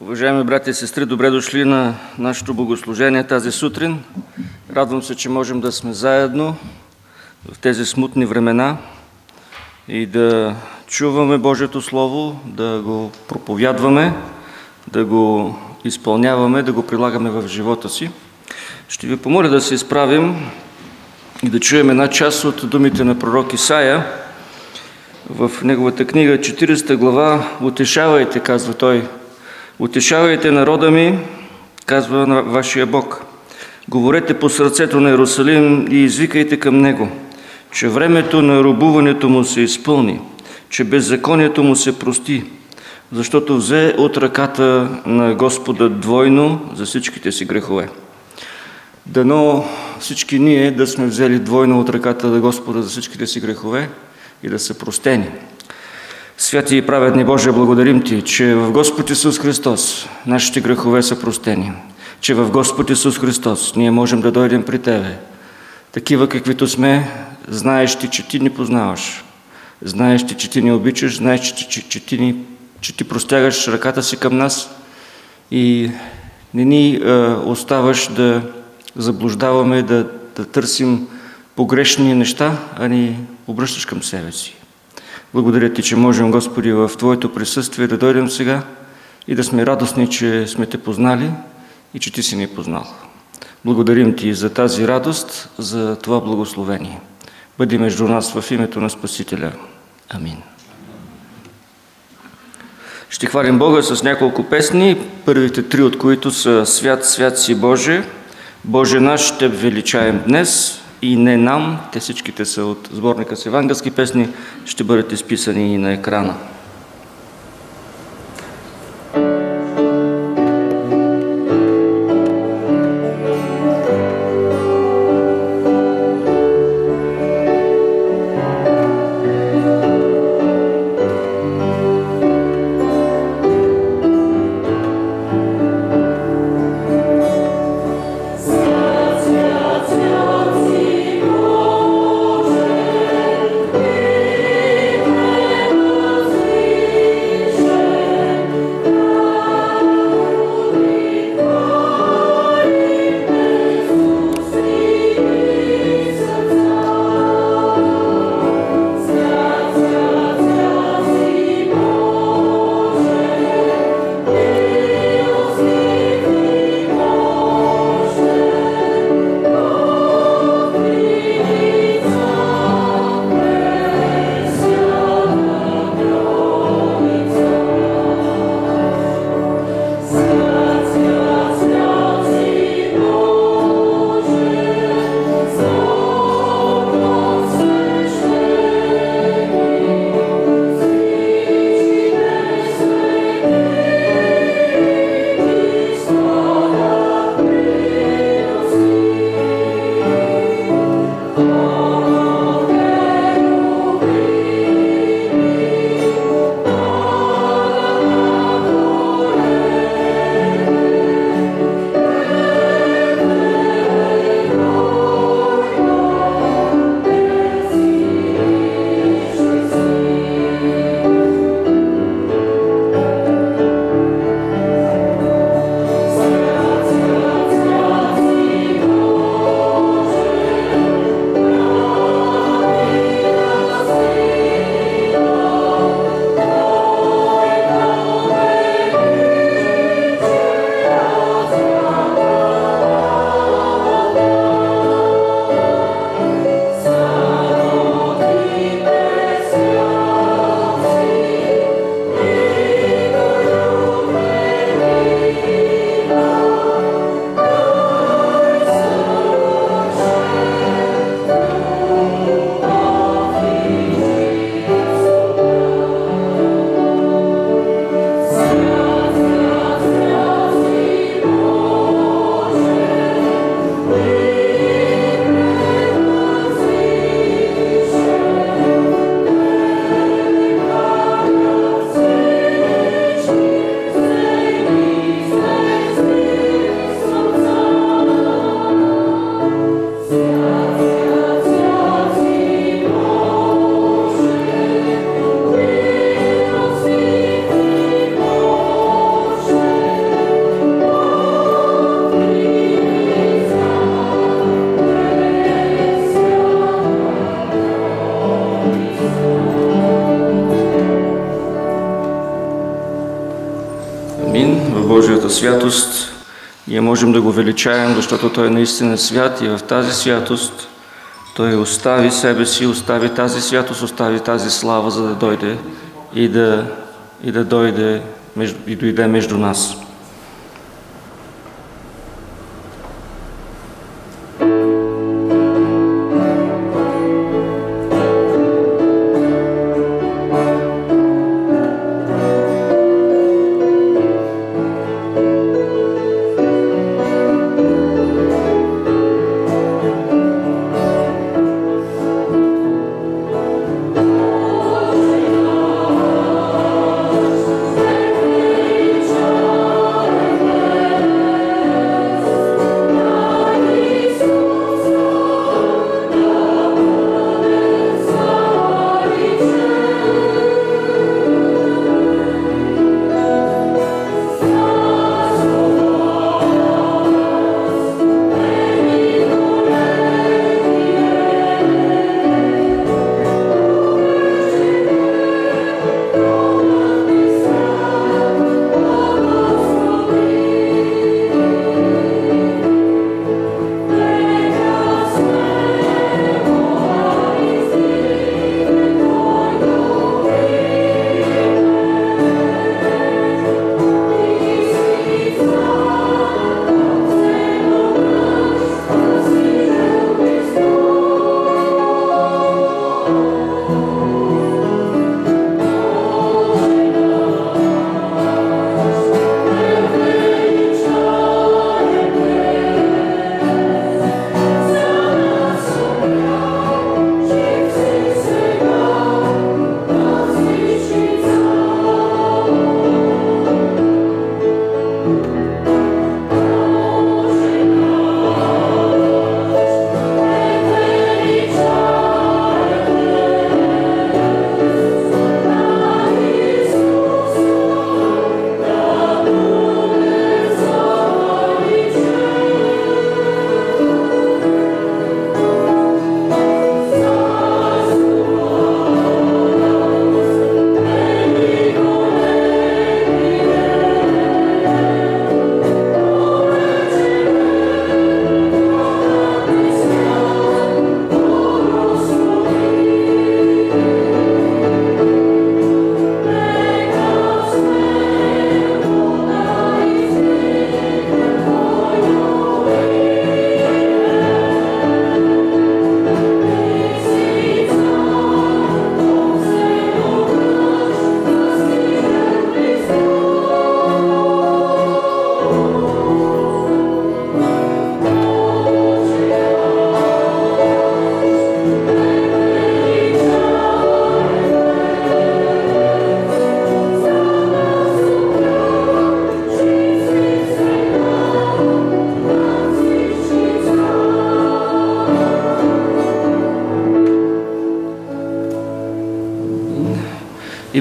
Уважаеми брати и сестри, добре дошли на нашето богослужение тази сутрин. Радвам се, че можем да сме заедно в тези смутни времена и да чуваме Божието Слово, да го проповядваме, да го изпълняваме, да го прилагаме в живота си. Ще ви помоля да се изправим и да чуем една част от думите на пророк Исаия в неговата книга, 40 глава, Утешавайте, казва той, Утешавайте народа ми, казва на вашия Бог. Говорете по сърцето на Иерусалим и извикайте към него, че времето на рубуването му се изпълни, че беззаконието му се прости, защото взе от ръката на Господа двойно за всичките си грехове. Дано всички ние да сме взели двойно от ръката на Господа за всичките си грехове и да са простени. Святи и праведни Боже, благодарим Ти, че в Господ Исус Христос нашите грехове са простени, че в Господ Исус Христос ние можем да дойдем при Тебе, такива каквито сме, знаеш Ти, че Ти ни познаваш, знаеш Ти, че Ти ни обичаш, знаеш, че, че, че, ти, ни, че Ти простягаш ръката си към нас и не ни е, оставаш да заблуждаваме, да, да търсим погрешни неща, а ни обръщаш към себе си. Благодаря Ти, че можем, Господи, в Твоето присъствие да дойдем сега и да сме радостни, че сме Те познали и че Ти си ни познал. Благодарим Ти за тази радост, за това благословение. Бъди между нас в името на Спасителя. Амин. Ще хвалим Бога с няколко песни, първите три от които са Свят, свят си Боже, Боже наш, ще величаем днес, и не нам, те всичките са от сборника с евангелски песни, ще бъдат изписани и на екрана. Божията святост ние можем да го величаем, защото Той е наистина свят и в тази святост Той остави себе си, остави тази святост, остави тази слава, за да дойде и да, и да дойде и дойде между нас.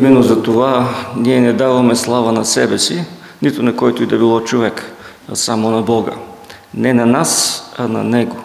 Именно за това ние не даваме слава на себе си, нито на който и да било човек, а само на Бога. Не на нас, а на Него.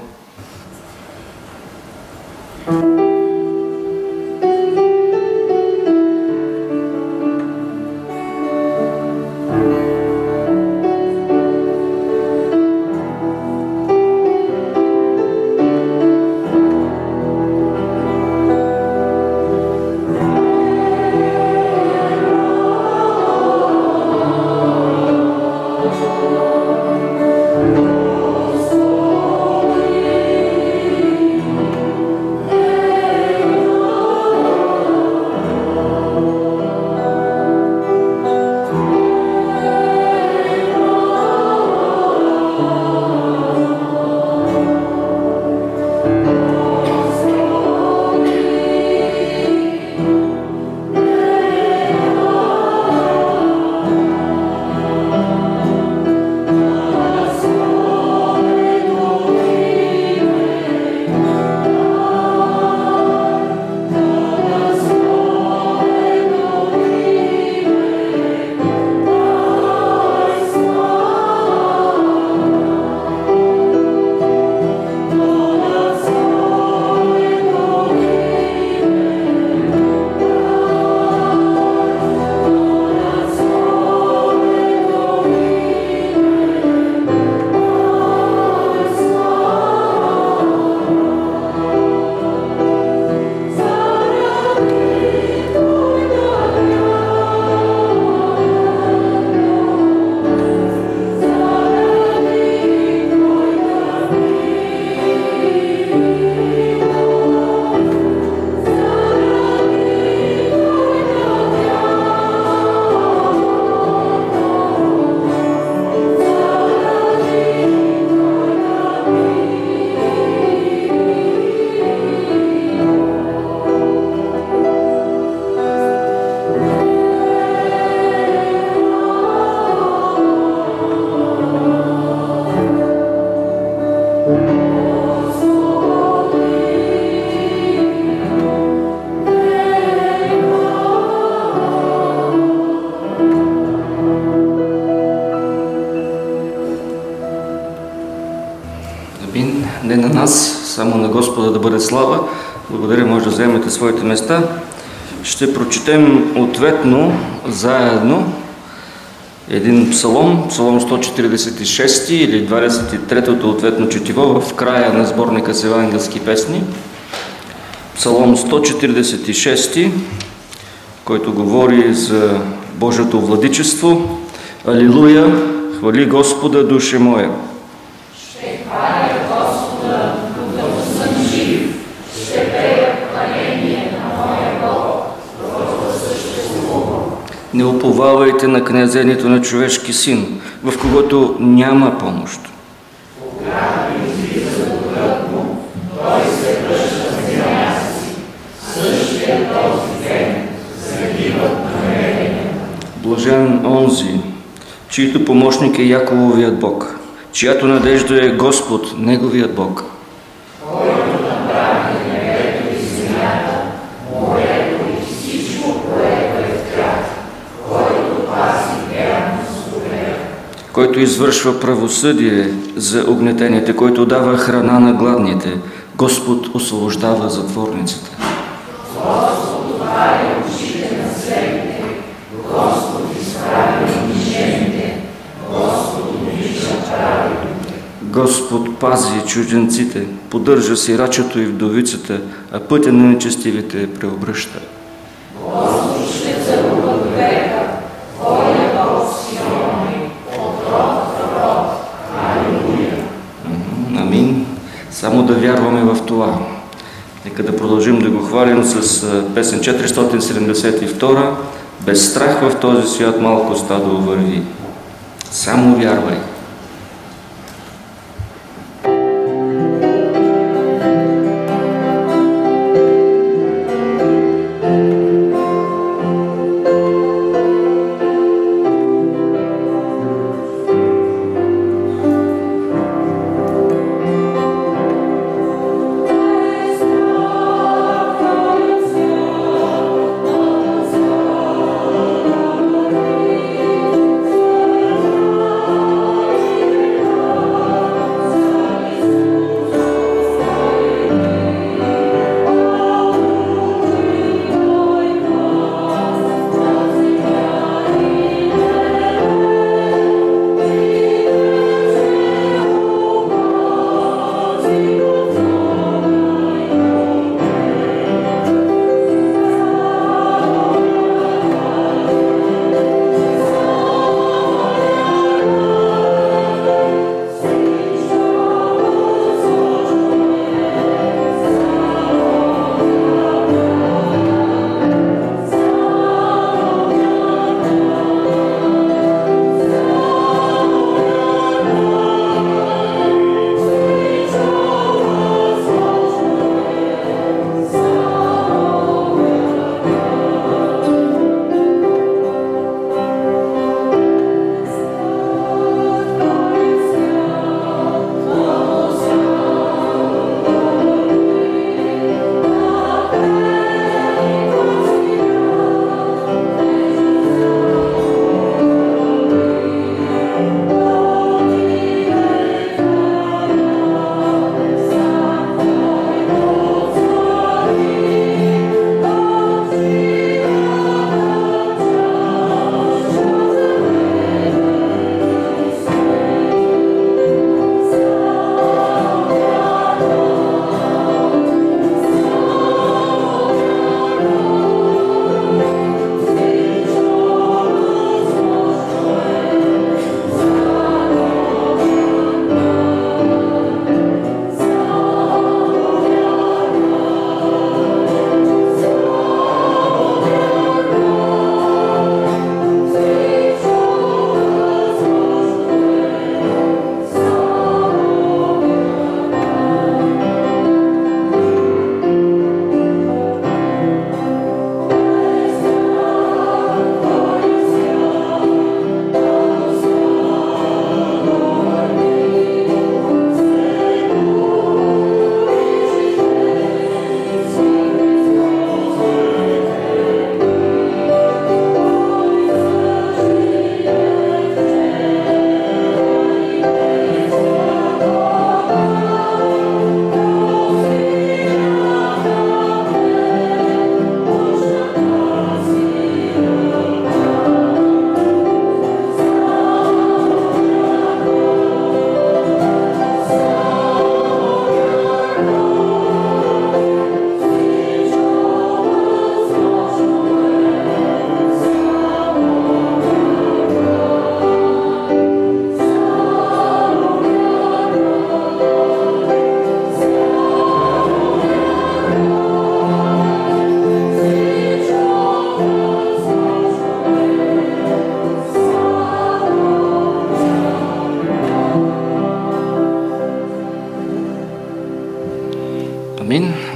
Слава. Благодаря, може да вземете своите места. Ще прочетем ответно, заедно, един псалом, псалом 146 или 23-то ответно четиво в края на сборника с евангелски песни. Псалом 146, който говори за Божието владичество. Алилуя! Хвали Господа, душе моя! Ще хваля Господа, докато съм жив. Ще пея хваление на моя Бог, докато съществувам. Не уповавайте на князението на човешки син, в когото няма помощ. Блажен онзи, чийто помощник е Якововият Бог, чиято надежда е Господ, Неговият Бог. Който извършва правосъдие за огнетените, който дава храна на гладните. Господ освобождава затворниците. Господ пази чужденците, поддържа сирачето и вдовицата, а пътя на нечестивите преобръща. Мгм, Амин. Само да вярваме в това. Нека да продължим хвалим с песен 472. Без страх в този свят малко стадо върви. Само вярвай.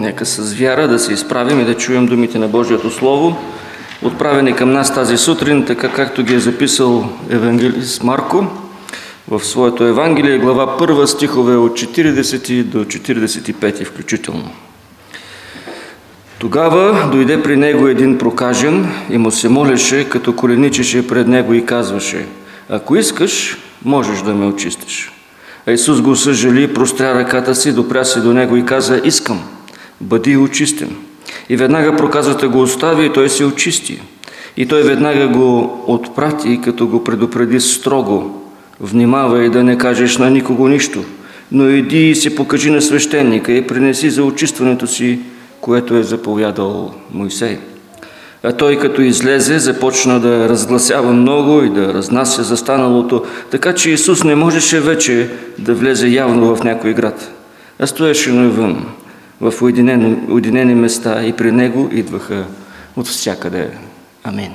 Нека с вяра да се изправим и да чуем думите на Божието Слово, отправени към нас тази сутрин, така както ги е записал евангелист Марко в своето Евангелие, глава 1, стихове от 40 до 45 включително. Тогава дойде при него един прокажен и му се молеше, като коленичеше пред него и казваше, ако искаш, можеш да ме очистиш. Исус го съжали, простря ръката си, допря се до него и каза, искам, бъди очистен. И веднага проказата го остави и той се очисти. И той веднага го отпрати, като го предупреди строго. Внимавай да не кажеш на никого нищо, но иди и се покажи на свещеника и принеси за очистването си, което е заповядал Моисей. А той като излезе, започна да разгласява много и да разнася за станалото, така че Исус не можеше вече да влезе явно в някой град, а стоеше навън, в уединени, уединени места и при Него идваха от всякъде. Амин.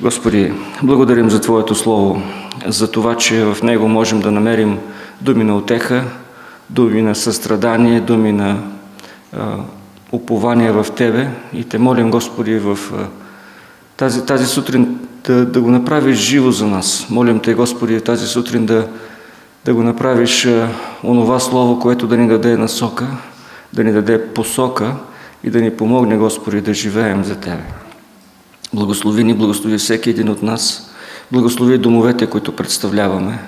Господи, благодарим за Твоето Слово, за това, че в Него можем да намерим думи на отеха, думи на състрадание, думи на упование в Тебе и Те молим, Господи, в тази, тази сутрин да, да го направиш живо за нас. Молим Те, Господи, тази сутрин да, да го направиш онова Слово, което да ни даде насока, да ни даде посока и да ни помогне, Господи, да живеем за Тебе. Благослови ни, благослови всеки един от нас, благослови домовете, които представляваме,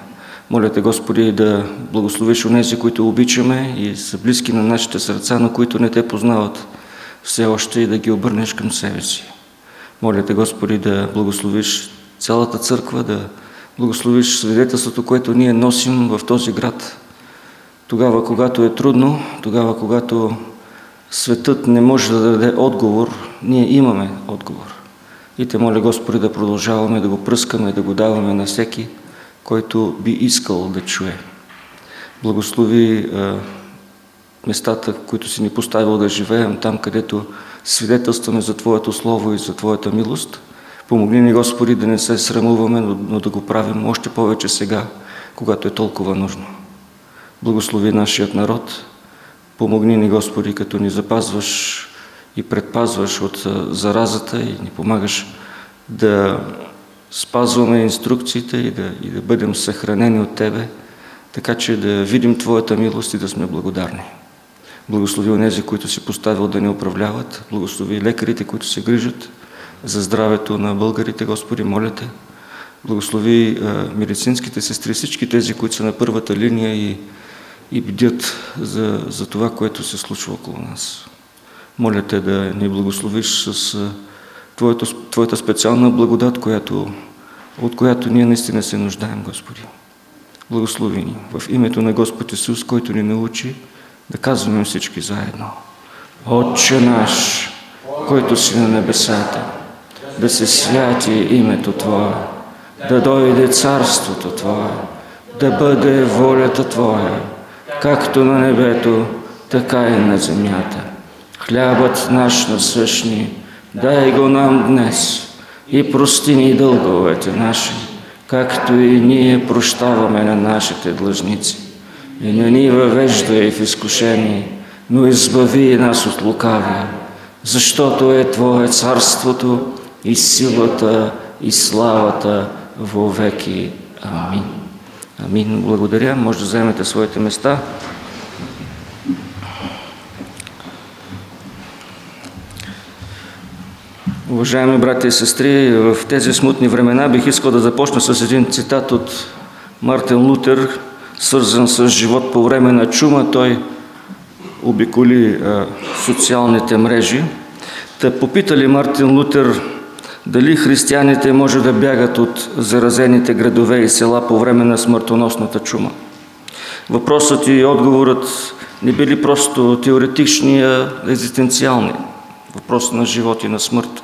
моля те, Господи, да благословиш онези, които обичаме и са близки на нашите сърца, но които не те познават все още и да ги обърнеш към себе си. Моля те, Господи, да благословиш цялата църква, да благословиш свидетелството, което ние носим в този град. Тогава, когато е трудно, тогава, когато светът не може да даде отговор, ние имаме отговор. И те моля, Господи, да продължаваме да го пръскаме, да го даваме на всеки, който би искал да чуе. Благослови е, местата, които си ни поставил да живеем, там където свидетелстваме за Твоето Слово и за Твоята милост. Помогни ни, Господи, да не се срамуваме, но, да го правим още повече сега, когато е толкова нужно. Благослови нашият народ. Помогни ни, Господи, като ни запазваш и предпазваш от заразата и ни помагаш да спазваме инструкциите и да, и да бъдем съхранени от Тебе, така че да видим Твоята милост и да сме благодарни. Благослови онези, които си поставил да ни управляват. Благослови лекарите, които се грижат за здравето на българите, Господи, моля Те. Благослови а, медицинските сестри, всички тези, които са на първата линия и, и бдят за, за това, което се случва около нас. Моля Те да ни благословиш с Твоята, Твоята специална благодат, която, от която ние наистина се нуждаем, Господи. Благослови ни в името на Господ Исус, който ни научи да казваме всички заедно. Отче наш, който си на небесата, да се святи името Твое, да дойде царството Твое, да бъде волята Твоя, както на небето, така и на земята. Хлябът наш насъщни, дай го нам днес и прости ни дълговете наши, както и ние прощаваме на нашите длъжници. И не ни въвеждай в изкушение, но избави нас от лукавия, защото е Твое царството и силата и славата веки. Амин. Амин. Благодаря. Може да вземете своите места. Уважаеми брати и сестри, в тези смутни времена бих искал да започна с един цитат от Мартин Лутер, свързан с живот по време на чума. Той обиколи а, социалните мрежи. Та попитали Мартин Лутер дали християните може да бягат от заразените градове и села по време на смъртоносната чума. Въпросът и отговорът не били просто теоретични, а екзистенциални. Въпрос на живот и на смърт.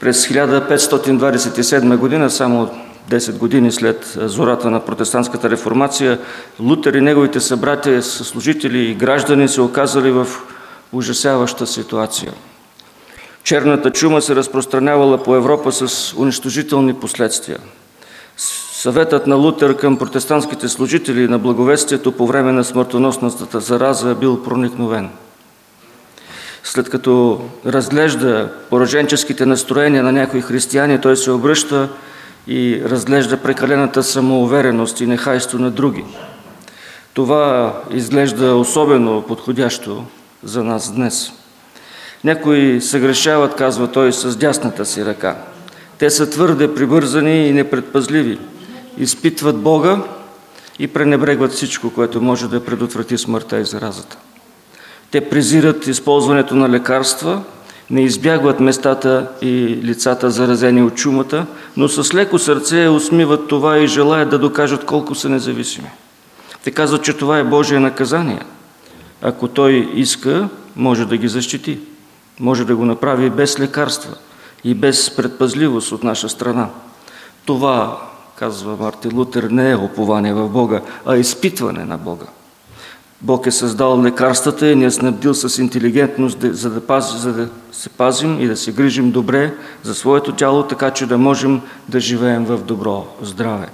През 1527 година, само 10 години след зората на протестантската реформация, Лутер и неговите събратия, служители и граждани се оказали в ужасяваща ситуация. Черната чума се разпространявала по Европа с унищожителни последствия. Съветът на Лутер към протестантските служители на благовестието по време на смъртоносната зараза е бил проникновен. След като разглежда пораженческите настроения на някои християни, той се обръща и разглежда прекалената самоувереност и нехайство на други. Това изглежда особено подходящо за нас днес. Някои съгрешават, казва той, с дясната си ръка. Те са твърде прибързани и непредпазливи. Изпитват Бога и пренебрегват всичко, което може да предотврати смъртта и заразата. Те презират използването на лекарства, не избягват местата и лицата заразени от чумата, но с леко сърце усмиват това и желаят да докажат колко са независими. Те казват, че това е Божие наказание. Ако Той иска, може да ги защити. Може да го направи без лекарства и без предпазливост от наша страна. Това, казва Мартин Лутер, не е опование в Бога, а изпитване на Бога. Бог е създал лекарствата и ни е снабдил с интелигентност, за да, пази, за да се пазим и да се грижим добре за своето тяло, така че да можем да живеем в добро здраве.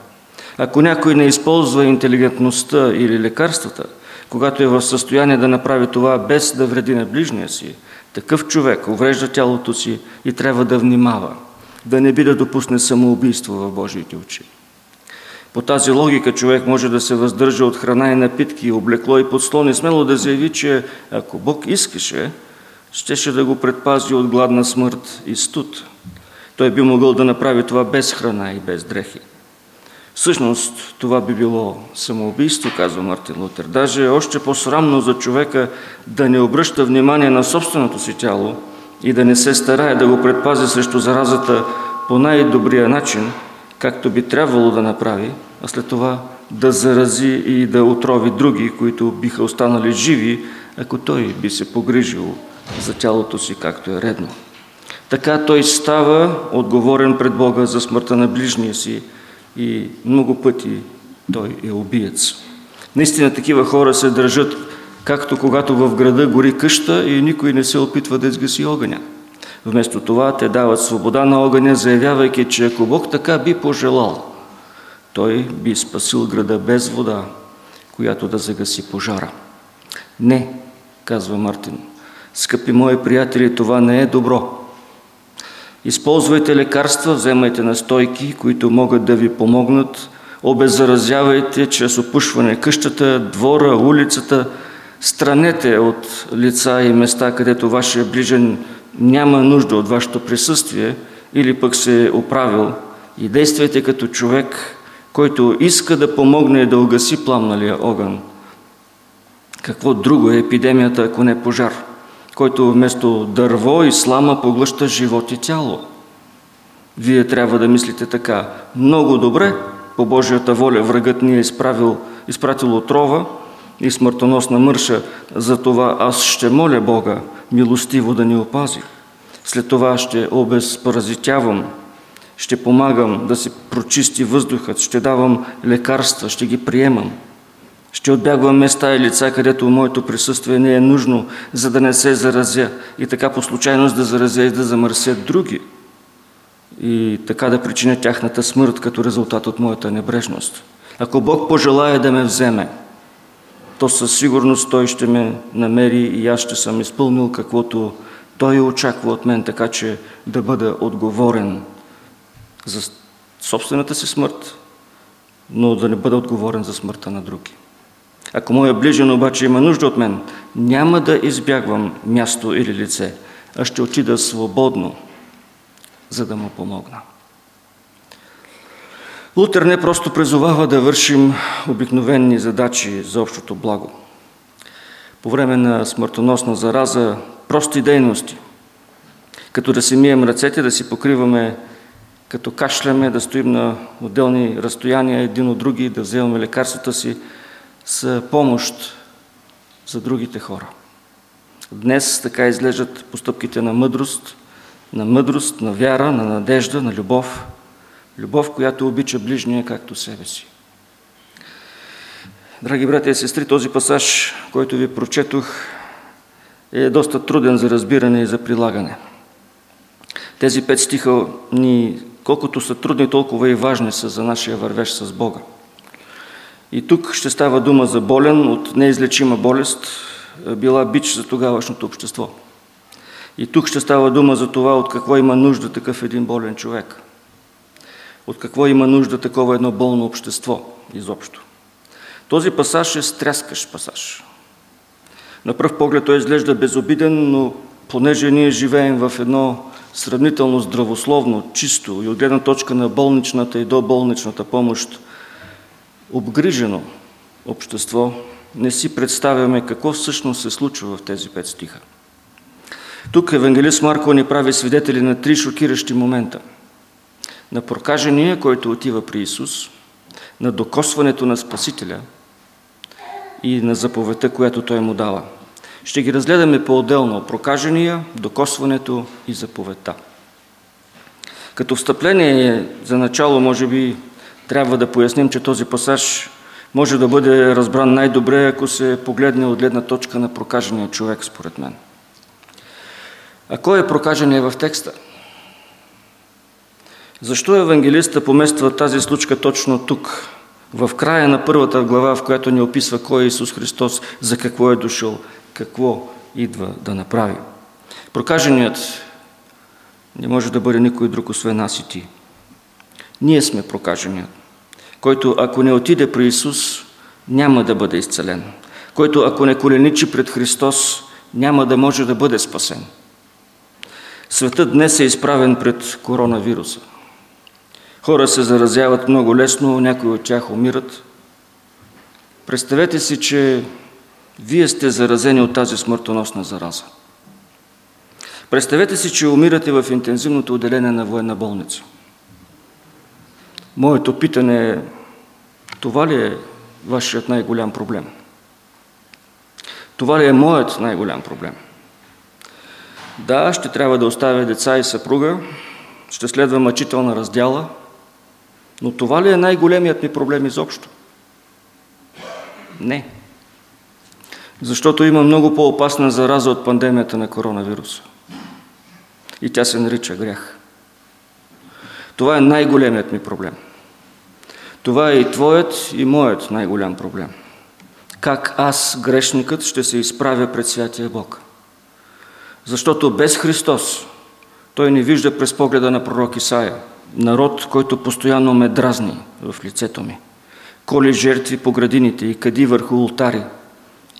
Ако някой не използва интелигентността или лекарствата, когато е в състояние да направи това без да вреди на ближния си, такъв човек уврежда тялото си и трябва да внимава, да не би да допусне самоубийство в Божиите очи. По тази логика човек може да се въздържа от храна и напитки, облекло и подслон смело да заяви, че ако Бог искаше, щеше да го предпази от гладна смърт и студ. Той би могъл да направи това без храна и без дрехи. Всъщност това би било самоубийство, казва Мартин Лутер. Даже още по-срамно за човека да не обръща внимание на собственото си тяло и да не се старае да го предпази срещу заразата по най-добрия начин, както би трябвало да направи, а след това да зарази и да отрови други, които биха останали живи, ако той би се погрижил за тялото си, както е редно. Така той става отговорен пред Бога за смъртта на ближния си, и много пъти той е убиец. Наистина такива хора се държат, както когато в града гори къща и никой не се опитва да изгаси огъня. Вместо това те дават свобода на огъня, заявявайки, че ако Бог така би пожелал, той би спасил града без вода, която да загаси пожара. Не, казва Мартин, скъпи мои приятели, това не е добро. Използвайте лекарства, вземайте настойки, които могат да ви помогнат. Обеззаразявайте чрез опушване къщата, двора, улицата. Странете от лица и места, където вашия ближен няма нужда от вашето присъствие или пък се е оправил и действайте като човек, който иска да помогне да угаси пламналия огън. Какво друго е епидемията, ако не пожар? който вместо дърво и слама поглъща живот и тяло. Вие трябва да мислите така. Много добре, по Божията воля, врагът ни е изправил, изпратил отрова и смъртоносна мърша, затова аз ще моля Бога милостиво да ни опази. След това ще обезпаразитявам, ще помагам да се прочисти въздухът, ще давам лекарства, ще ги приемам – ще отбягвам места и лица, където моето присъствие не е нужно, за да не се заразя и така по случайност да заразя и да замърсят други и така да причиня тяхната смърт като резултат от моята небрежност. Ако Бог пожелая да ме вземе, то със сигурност Той ще ме намери и аз ще съм изпълнил каквото Той очаква от мен, така че да бъда отговорен за собствената си смърт, но да не бъда отговорен за смъртта на други. Ако моя ближен обаче има нужда от мен, няма да избягвам място или лице, а ще отида свободно, за да му помогна. Лутер не просто призовава да вършим обикновени задачи за общото благо. По време на смъртоносна зараза, прости дейности, като да си мием ръцете, да си покриваме, като кашляме, да стоим на отделни разстояния един от други, да вземаме лекарствата си, са помощ за другите хора. Днес така излежат постъпките на мъдрост, на мъдрост, на вяра, на надежда, на любов. Любов, която обича ближния както себе си. Драги братя и сестри, този пасаж, който ви прочетох, е доста труден за разбиране и за прилагане. Тези пет стиха ни колкото са трудни, толкова и важни са за нашия вървеж с Бога. И тук ще става дума за болен от неизлечима болест, била бич за тогавашното общество. И тук ще става дума за това от какво има нужда такъв един болен човек. От какво има нужда такова едно болно общество изобщо. Този пасаж е стряскащ пасаж. На пръв поглед той изглежда безобиден, но понеже ние живеем в едно сравнително здравословно, чисто и от гледна точка на болничната и доболничната помощ, обгрижено общество, не си представяме какво всъщност се случва в тези пет стиха. Тук евангелист Марко ни прави свидетели на три шокиращи момента. На прокажения, който отива при Исус, на докосването на Спасителя и на заповедта, която Той му дава. Ще ги разгледаме по-отделно. Прокажения, докосването и заповедта. Като встъпление за начало, може би, трябва да поясним, че този пасаж може да бъде разбран най-добре, ако се погледне от гледна точка на прокажения човек, според мен. А кой е прокажения в текста? Защо евангелиста помества тази случка точно тук, в края на първата глава, в която ни описва кой е Исус Христос, за какво е дошъл, какво идва да направи? Прокаженият не може да бъде никой друг, освен нас и ти. Ние сме прокаженият, който ако не отиде при Исус, няма да бъде изцелен. Който ако не коленичи пред Христос, няма да може да бъде спасен. Светът днес е изправен пред коронавируса. Хора се заразяват много лесно, някои от тях умират. Представете си, че вие сте заразени от тази смъртоносна зараза. Представете си, че умирате в интензивното отделение на военна болница. Моето питане е, това ли е вашият най-голям проблем? Това ли е моят най-голям проблем? Да, ще трябва да оставя деца и съпруга, ще следва мъчителна раздяла, но това ли е най-големият ми проблем изобщо? Не. Защото има много по-опасна зараза от пандемията на коронавируса. И тя се нарича грях. Това е най-големият ми проблем. Това е и твоят, и моят най-голям проблем. Как аз, грешникът, ще се изправя пред Святия Бог? Защото без Христос той не вижда през погледа на пророк Исаия. Народ, който постоянно ме дразни в лицето ми. Коли жертви по градините и кади върху ултари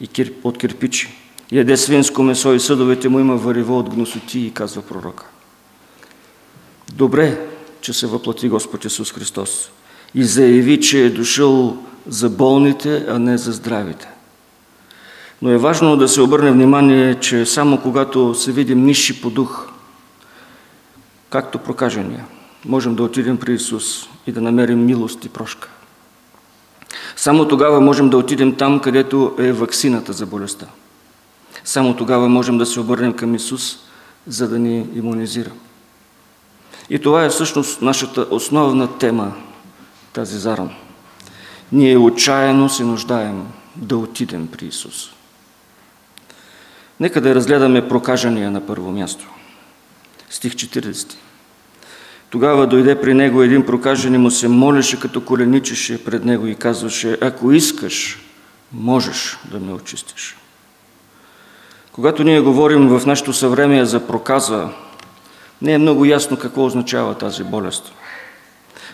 и от кирпичи. Яде свинско месо и съдовете му има варево от гносоти, казва пророка. Добре, че се въплати Господ Исус Христос и заяви, че е дошъл за болните, а не за здравите. Но е важно да се обърне внимание, че само когато се видим ниши по дух, както прокажения, можем да отидем при Исус и да намерим милост и прошка. Само тогава можем да отидем там, където е ваксината за болестта. Само тогава можем да се обърнем към Исус, за да ни иммунизира. И това е всъщност нашата основна тема тази заран. Ние отчаяно се нуждаем да отидем при Исус. Нека да разгледаме прокажания на първо място. Стих 40. Тогава дойде при него един прокажен и му се молеше, като коленичеше пред него и казваше, ако искаш, можеш да ме очистиш. Когато ние говорим в нашето съвремие за проказа, не е много ясно какво означава тази болест.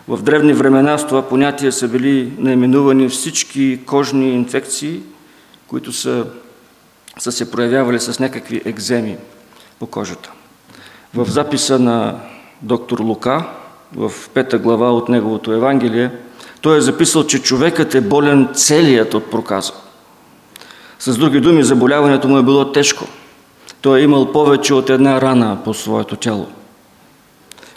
В древни времена с това понятие са били наименувани всички кожни инфекции, които са, са се проявявали с някакви екземи по кожата. В записа на доктор Лука, в пета глава от неговото Евангелие, той е записал, че човекът е болен целият от проказа. С други думи, заболяването му е било тежко. Той е имал повече от една рана по своето тяло.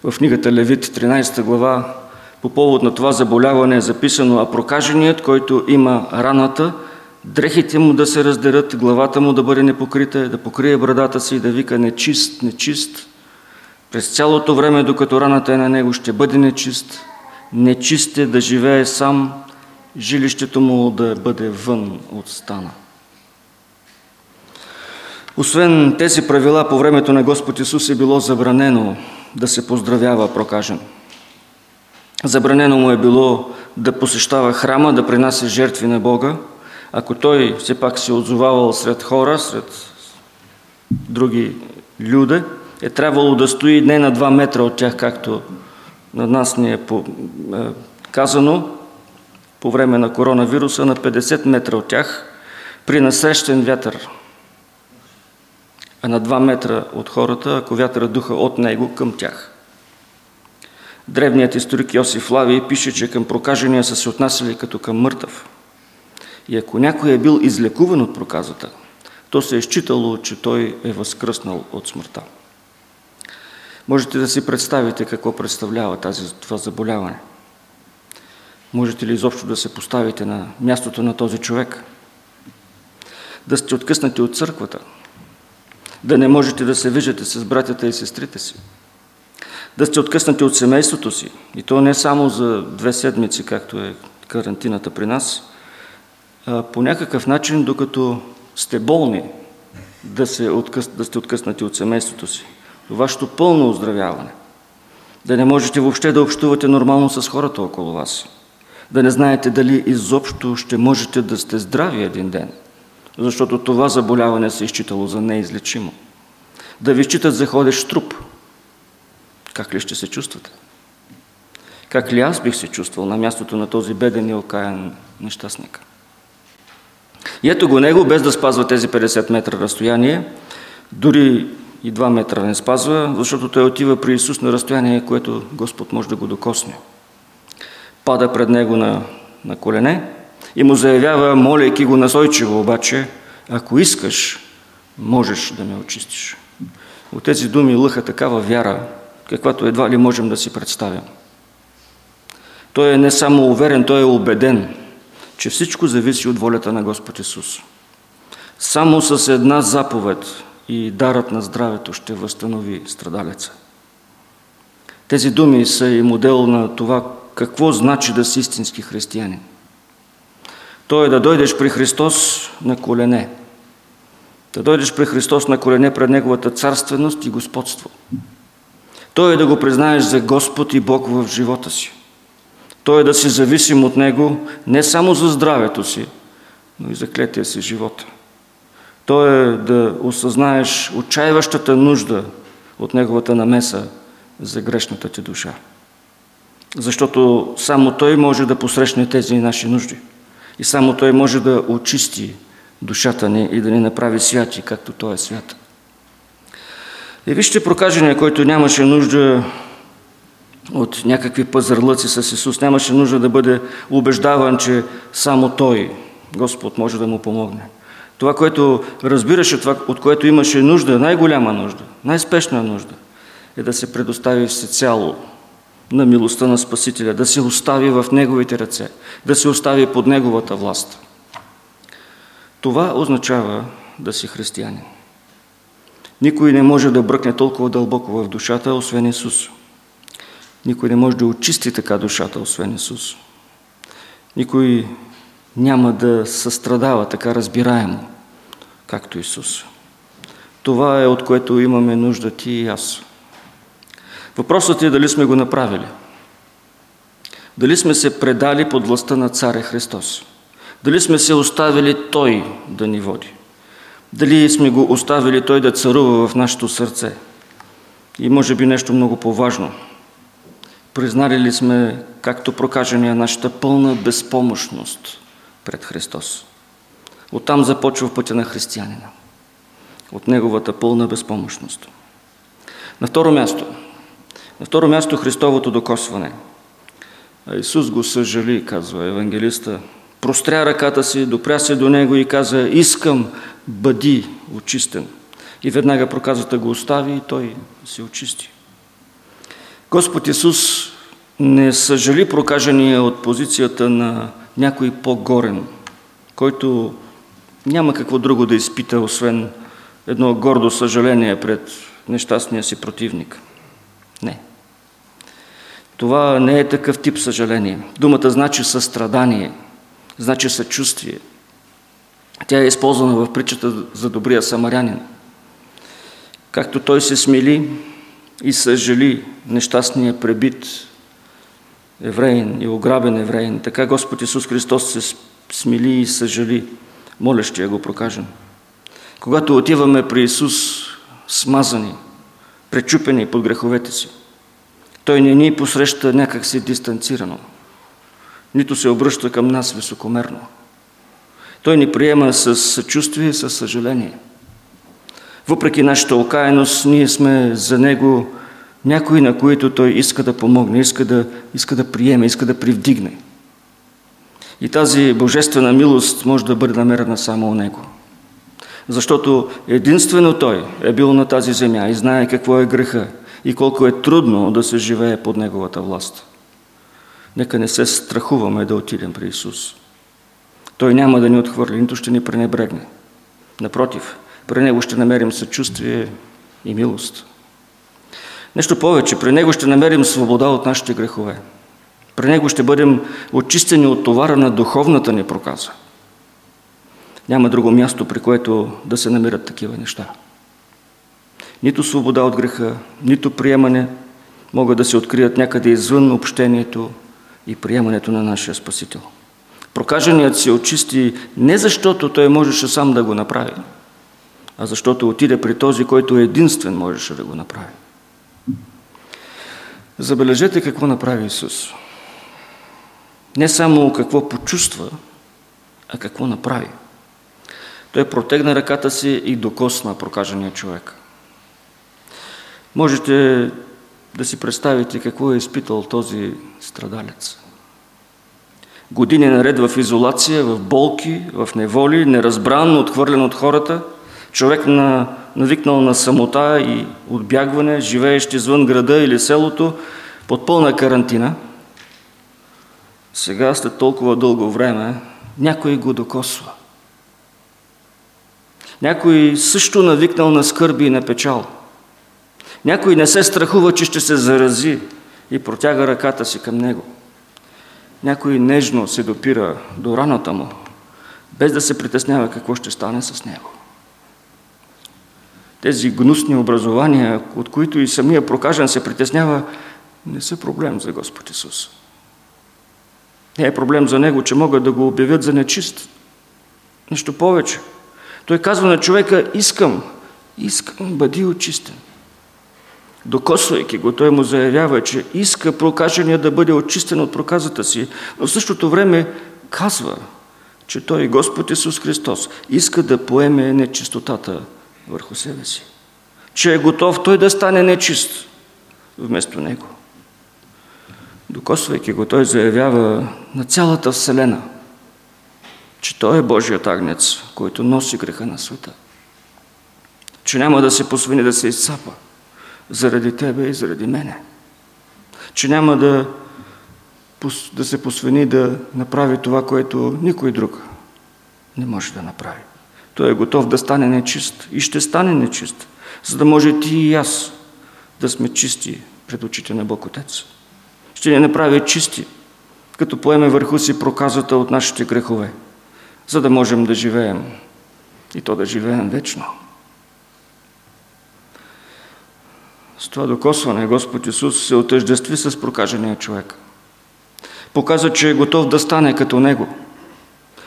В книгата Левит, 13 глава, по повод на това заболяване е записано, а прокаженият, който има раната, дрехите му да се раздерат, главата му да бъде непокрита, да покрие брадата си и да вика нечист, нечист. През цялото време, докато раната е на него, ще бъде нечист. Нечист е да живее сам, жилището му да бъде вън от стана. Освен тези правила, по времето на Господ Исус е било забранено да се поздравява прокажен. Забранено му е било да посещава храма, да принася жертви на Бога. Ако той все пак се отзовавал сред хора, сред други люди, е трябвало да стои не на 2 метра от тях, както на нас ни е, е казано по време на коронавируса, на 50 метра от тях, при насрещен вятър. А на 2 метра от хората, ако вятъра духа от него към тях. Древният историк Йосиф Лави пише, че към прокажения са се отнасяли като към мъртъв. И ако някой е бил излекуван от проказата, то се е считало, че той е възкръснал от смъртта. Можете да си представите какво представлява тази, това заболяване. Можете ли изобщо да се поставите на мястото на този човек? Да сте откъснати от църквата, да не можете да се виждате с братята и сестрите си, да сте откъснати от семейството си, и то не само за две седмици, както е карантината при нас, а по някакъв начин, докато сте болни, да, се откъс... да сте откъснати от семейството си, вашето пълно оздравяване, да не можете въобще да общувате нормално с хората около вас, да не знаете дали изобщо ще можете да сте здрави един ден, защото това заболяване се е изчитало за неизлечимо. Да ви считат за ходещ труп. Как ли ще се чувствате? Как ли аз бих се чувствал на мястото на този беден и окаян нещастник? И ето го него, без да спазва тези 50 метра разстояние, дори и 2 метра не спазва, защото той отива при Исус на разстояние, което Господ може да го докосне. Пада пред него на, на колене и му заявява, молейки го насойчиво обаче, ако искаш, можеш да ме очистиш. От тези думи лъха такава вяра, каквато едва ли можем да си представим. Той е не само уверен, той е убеден, че всичко зависи от волята на Господ Исус. Само с една заповед и дарът на здравето ще възстанови страдалеца. Тези думи са и модел на това какво значи да си истински християнин. То е да дойдеш при Христос на колене. Да дойдеш при Христос на колене пред Неговата царственост и господство. То е да го признаеш за Господ и Бог в живота си. То е да си зависим от Него не само за здравето си, но и за клетия си живота. То е да осъзнаеш отчаиващата нужда от Неговата намеса за грешната ти душа. Защото само Той може да посрещне тези наши нужди. И само Той може да очисти душата ни и да ни направи святи, както Той е свят. И вижте прокажения, който нямаше нужда от някакви пазарлъци с Исус, нямаше нужда да бъде убеждаван, че само Той, Господ, може да му помогне. Това, което разбираше, това, от което имаше нужда, най-голяма нужда, най-спешна нужда, е да се предостави всецяло на милостта на Спасителя, да се остави в Неговите ръце, да се остави под Неговата власт. Това означава да си християнин. Никой не може да бръкне толкова дълбоко в душата, освен Исус. Никой не може да очисти така душата, освен Исус. Никой няма да състрадава така разбираемо, както Исус. Това е от което имаме нужда ти и аз. Въпросът е дали сме го направили. Дали сме се предали под властта на Царя Христос. Дали сме се оставили Той да ни води. Дали сме го оставили Той да царува в нашето сърце. И може би нещо много по-важно. Признали ли сме, както прокажения, нашата пълна безпомощност пред Христос. Оттам започва пътя на християнина. От неговата пълна безпомощност. На второ място – на второ място Христовото докосване. А Исус го съжали, казва евангелиста. Простря ръката си, допря се до него и каза, искам, бъди очистен. И веднага проказата го остави и той се очисти. Господ Исус не съжали прокажения от позицията на някой по-горен, който няма какво друго да изпита, освен едно гордо съжаление пред нещастния си противник. Не. Това не е такъв тип съжаление. Думата значи състрадание, значи съчувствие. Тя е използвана в притчата за добрия самарянин. Както той се смели и съжали нещастния пребит евреин и ограбен евреин. Така Господ Исус Христос се смили и съжали. Моля, ще я го прокажем. Когато отиваме при Исус смазани, пречупени под греховете си, Той не ни посреща някак си дистанцирано, нито се обръща към нас високомерно. Той ни приема с съчувствие и с съжаление. Въпреки нашата окаяност, ние сме за Него някои, на които Той иска да помогне, иска да, иска да приеме, иска да привдигне. И тази божествена милост може да бъде намерена само у Него. Защото единствено Той е бил на тази земя и знае какво е греха и колко е трудно да се живее под Неговата власт. Нека не се страхуваме да отидем при Исус. Той няма да ни отхвърли, нито ще ни пренебрегне. Напротив, при Него ще намерим съчувствие и милост. Нещо повече, при Него ще намерим свобода от нашите грехове. При Него ще бъдем очистени от товара на духовната ни проказа. Няма друго място, при което да се намират такива неща. Нито свобода от греха, нито приемане могат да се открият някъде извън общението и приемането на нашия Спасител. Прокаженият се очисти не защото той можеше сам да го направи, а защото отиде при този, който единствен можеше да го направи. Забележете какво направи Исус. Не само какво почувства, а какво направи. Той протегна ръката си и докосна прокажения човек. Можете да си представите какво е изпитал този страдалец. Години наред в изолация, в болки, в неволи, неразбран, отхвърлен от хората, човек на, навикнал на самота и отбягване, живеещ извън града или селото, под пълна карантина. Сега, след толкова дълго време, някой го докосва. Някой също навикнал на скърби и на печал. Някой не се страхува, че ще се зарази и протяга ръката си към него. Някой нежно се допира до раната му, без да се притеснява какво ще стане с него. Тези гнусни образования, от които и самия прокажен се притеснява, не са проблем за Господ Исус. Не е проблем за Него, че могат да го обявят за нечист. Нищо повече. Той казва на човека, искам, искам, бъди очистен. Докосвайки го, той му заявява, че иска прокажения да бъде очистен от проказата си, но в същото време казва, че той, Господ Исус Христос, иска да поеме нечистотата върху себе си. Че е готов той да стане нечист вместо него. Докосвайки го, той заявява на цялата Вселена, че той е Божият агнец, който носи греха на света. Че няма да се посвини да се изцапа заради тебе и заради мене. Че няма да, да се посвени да направи това, което никой друг не може да направи. Той е готов да стане нечист и ще стане нечист, за да може ти и аз да сме чисти пред очите на Бог Отец. Ще ни направи чисти, като поеме върху си проказата от нашите грехове, за да можем да живеем и то да живеем вечно. С това докосване Господ Исус се отъждестви с прокажения човек. Показа, че е готов да стане като Него.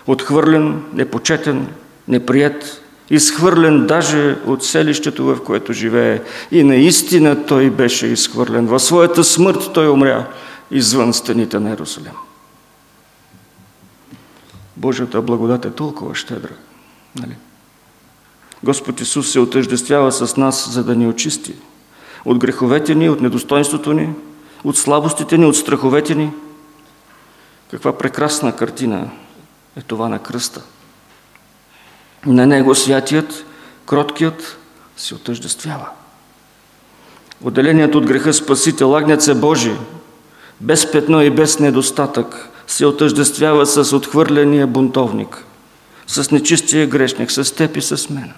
Отхвърлен, непочетен, неприят, изхвърлен даже от селището, в което живее. И наистина той беше изхвърлен. Във своята смърт той умря извън стените на Иерусалим. Божията благодат е толкова щедра. Нали? Господ Исус се отъждествява с нас, за да ни очисти от греховете ни, от недостойството ни, от слабостите ни, от страховете ни. Каква прекрасна картина е това на кръста. На него святият, кроткият се отъждествява. Отделеният от греха Спасител, Агнеца Божий, без петно и без недостатък, се отъждествява с отхвърления бунтовник, с нечистия грешник, с теб и с мен.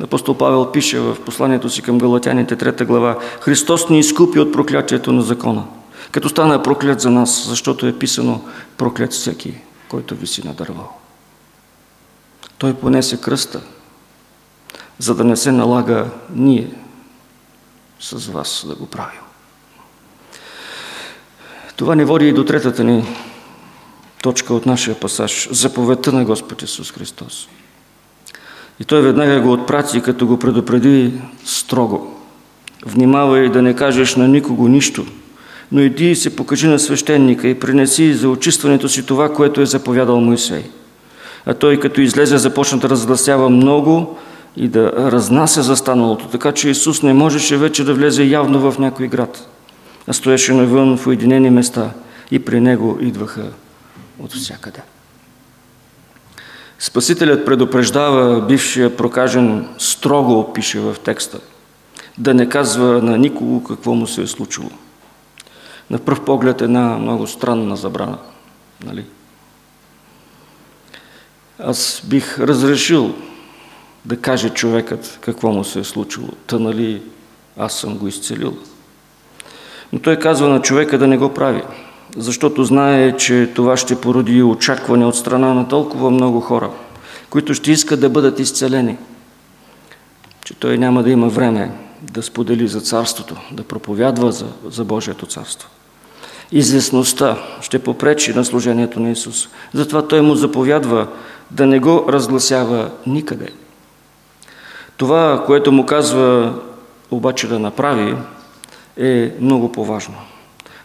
Апостол Павел пише в посланието си към Галатяните, трета глава, Христос ни изкупи от проклятието на закона, като стана проклят за нас, защото е писано проклят всеки, който виси на дърво. Той понесе кръста, за да не се налага ние с вас да го правим. Това ни води и до третата ни точка от нашия пасаж – заповедта на Господ Исус Христос. И той веднага го отпрати, като го предупреди строго. Внимавай да не кажеш на никого нищо, но иди и се покажи на свещеника и принеси за очистването си това, което е заповядал Моисей. А той, като излезе, започна да разгласява много и да разнася за станалото, така че Исус не можеше вече да влезе явно в някой град, а стоеше навън в уединени места и при него идваха от всякъде. Спасителят предупреждава бившия прокажен, строго опише в текста, да не казва на никого какво му се е случило. На пръв поглед една много странна забрана. Нали? Аз бих разрешил да каже човекът какво му се е случило. Та нали аз съм го изцелил. Но той казва на човека да не го прави защото знае, че това ще породи очакване от страна на толкова много хора, които ще искат да бъдат изцелени, че той няма да има време да сподели за царството, да проповядва за, за Божието царство. Известността ще попречи на служението на Исус. Затова той му заповядва да не го разгласява никъде. Това, което му казва обаче да направи, е много по-важно.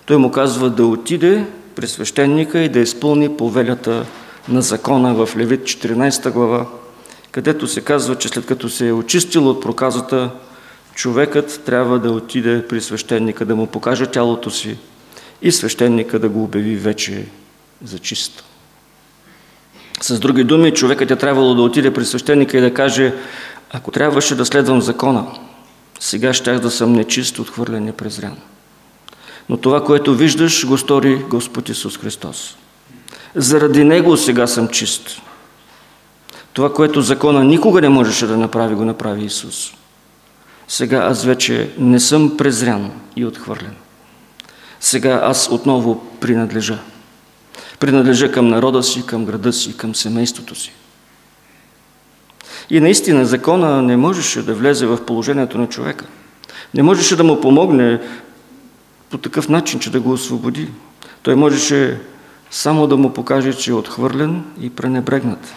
Той му казва да отиде при свещеника и да изпълни повелята на закона в Левит 14 глава, където се казва, че след като се е очистил от проказата, човекът трябва да отиде при свещеника да му покаже тялото си и свещеника да го обяви вече за чисто. С други думи, човекът е трябвало да отиде при свещеника и да каже, ако трябваше да следвам закона, сега щях да съм нечист, отхвърлен и презрян. Но това, което виждаш, го стори Господ Исус Христос. Заради Него сега съм чист. Това, което закона никога не можеше да направи, го направи Исус. Сега аз вече не съм презрян и отхвърлен. Сега аз отново принадлежа. Принадлежа към народа си, към града си, към семейството си. И наистина закона не можеше да влезе в положението на човека. Не можеше да му помогне по такъв начин, че да го освободи. Той можеше само да му покаже, че е отхвърлен и пренебрегнат.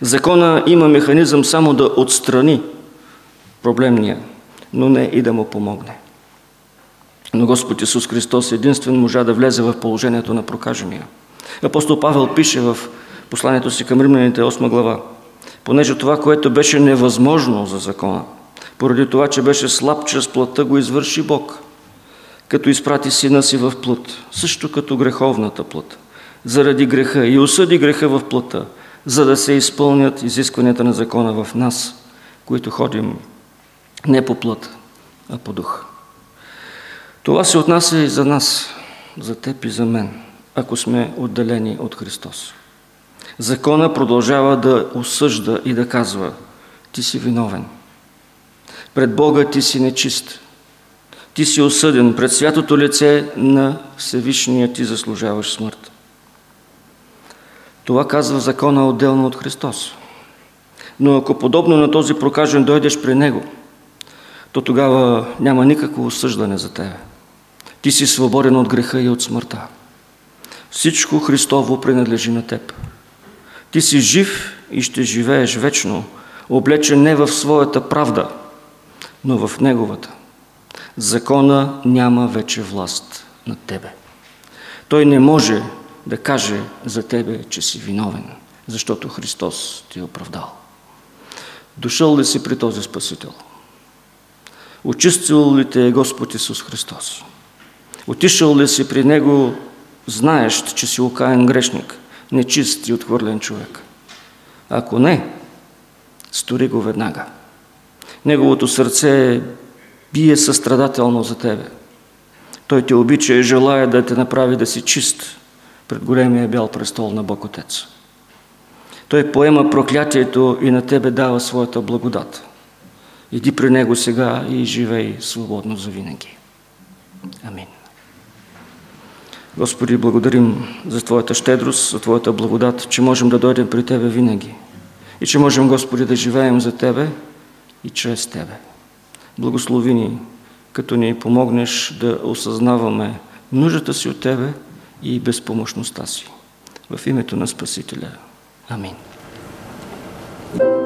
Закона има механизъм само да отстрани проблемния, но не и да му помогне. Но Господ Исус Христос единствен можа да влезе в положението на прокажения. Апостол Павел пише в посланието си към римляните 8 глава, понеже това, което беше невъзможно за закона, поради това, че беше слаб чрез плътта, го извърши Бог – като изпрати сина си в плът, също като греховната плът, заради греха и осъди греха в плътта, за да се изпълнят изискванията на закона в нас, които ходим не по плът, а по дух. Това се отнася и за нас, за теб и за мен, ако сме отделени от Христос. Закона продължава да осъжда и да казва, ти си виновен. Пред Бога ти си нечист. Ти си осъден пред святото лице на Всевишния ти заслужаваш смърт. Това казва закона отделно от Христос. Но ако подобно на този прокажен дойдеш при Него, то тогава няма никакво осъждане за тебе. Ти си свободен от греха и от смъртта. Всичко Христово принадлежи на теб. Ти си жив и ще живееш вечно, облечен не в своята правда, но в Неговата. Закона няма вече власт над тебе. Той не може да каже за тебе, че си виновен, защото Христос ти е оправдал. Дошъл ли си при този Спасител? Очистил ли те е Господ Исус Христос? Отишъл ли си при Него, знаещ, че си окаен грешник, нечист и отхвърлен човек? Ако не, стори го веднага. Неговото сърце бие състрадателно за тебе. Той те обича и желая да те направи да си чист пред големия бял престол на Бог Отец. Той поема проклятието и на тебе дава своята благодат. Иди при Него сега и живей свободно за винаги. Амин. Господи, благодарим за Твоята щедрост, за Твоята благодат, че можем да дойдем при Тебе винаги. И че можем, Господи, да живеем за Тебе и чрез Тебе. Благослови ни, като ни помогнеш да осъзнаваме нуждата си от Тебе и безпомощността си. В името на Спасителя. Амин. нашите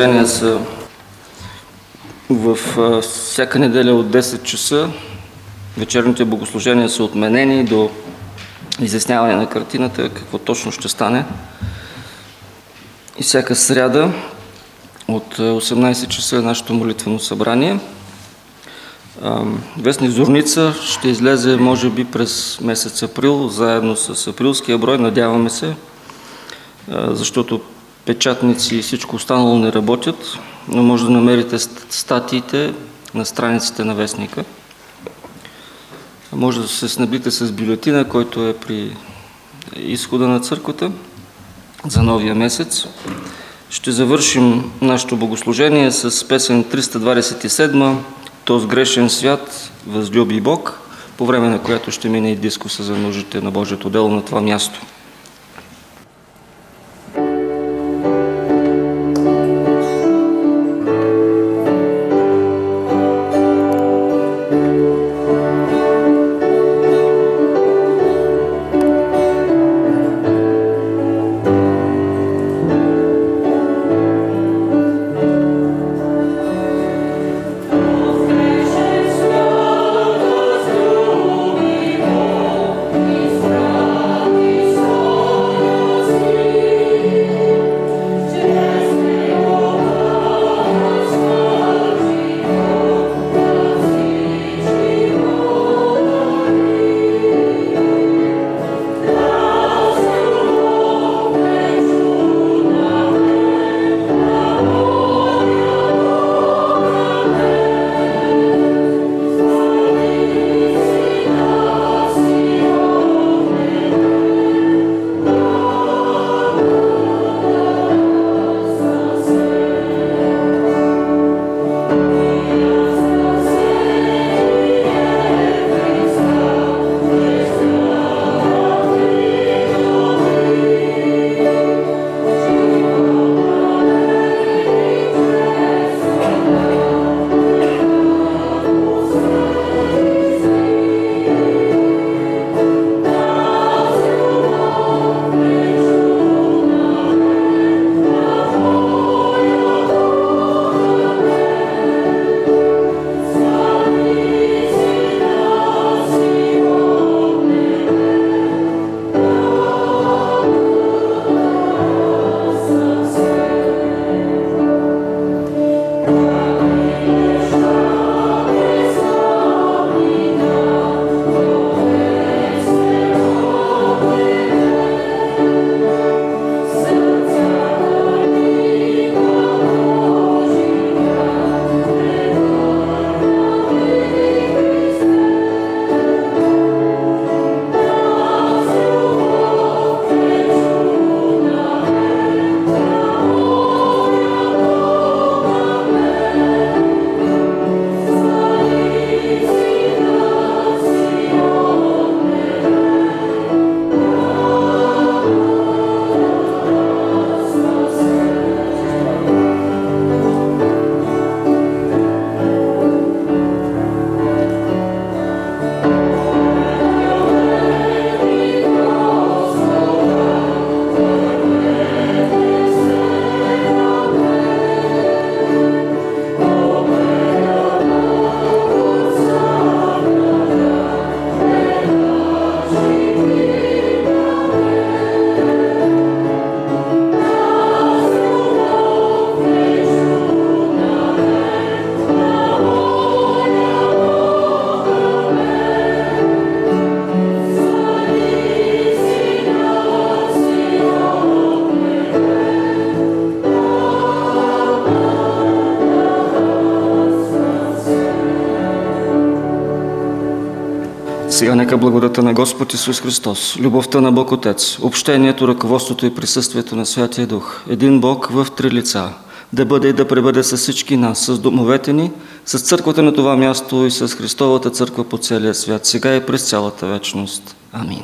богослужения са в всяка неделя от 10 часа. Вечерните богослужения са отменени до изясняване на картината, какво точно ще стане. И всяка сряда от 18 часа е нашето молитвено събрание. Вестник Зорница ще излезе, може би, през месец април, заедно с априлския брой, надяваме се, защото печатници и всичко останало не работят, но може да намерите статиите на страниците на вестника. Може да се снабдите с бюлетина, който е при изхода на църквата за новия месец. Ще завършим нашето богослужение с песен 327 «То с грешен свят възлюби Бог», по време на която ще мине и дискуса за нуждите на Божието дело на това място. Нека благодата на Господ Исус Христос, любовта на Бог Отец, общението, ръководството и присъствието на Святия Дух, един Бог в три лица, да бъде и да пребъде с всички нас, с домовете ни, с църквата на това място и с Христовата църква по целия свят, сега и през цялата вечност. Амин.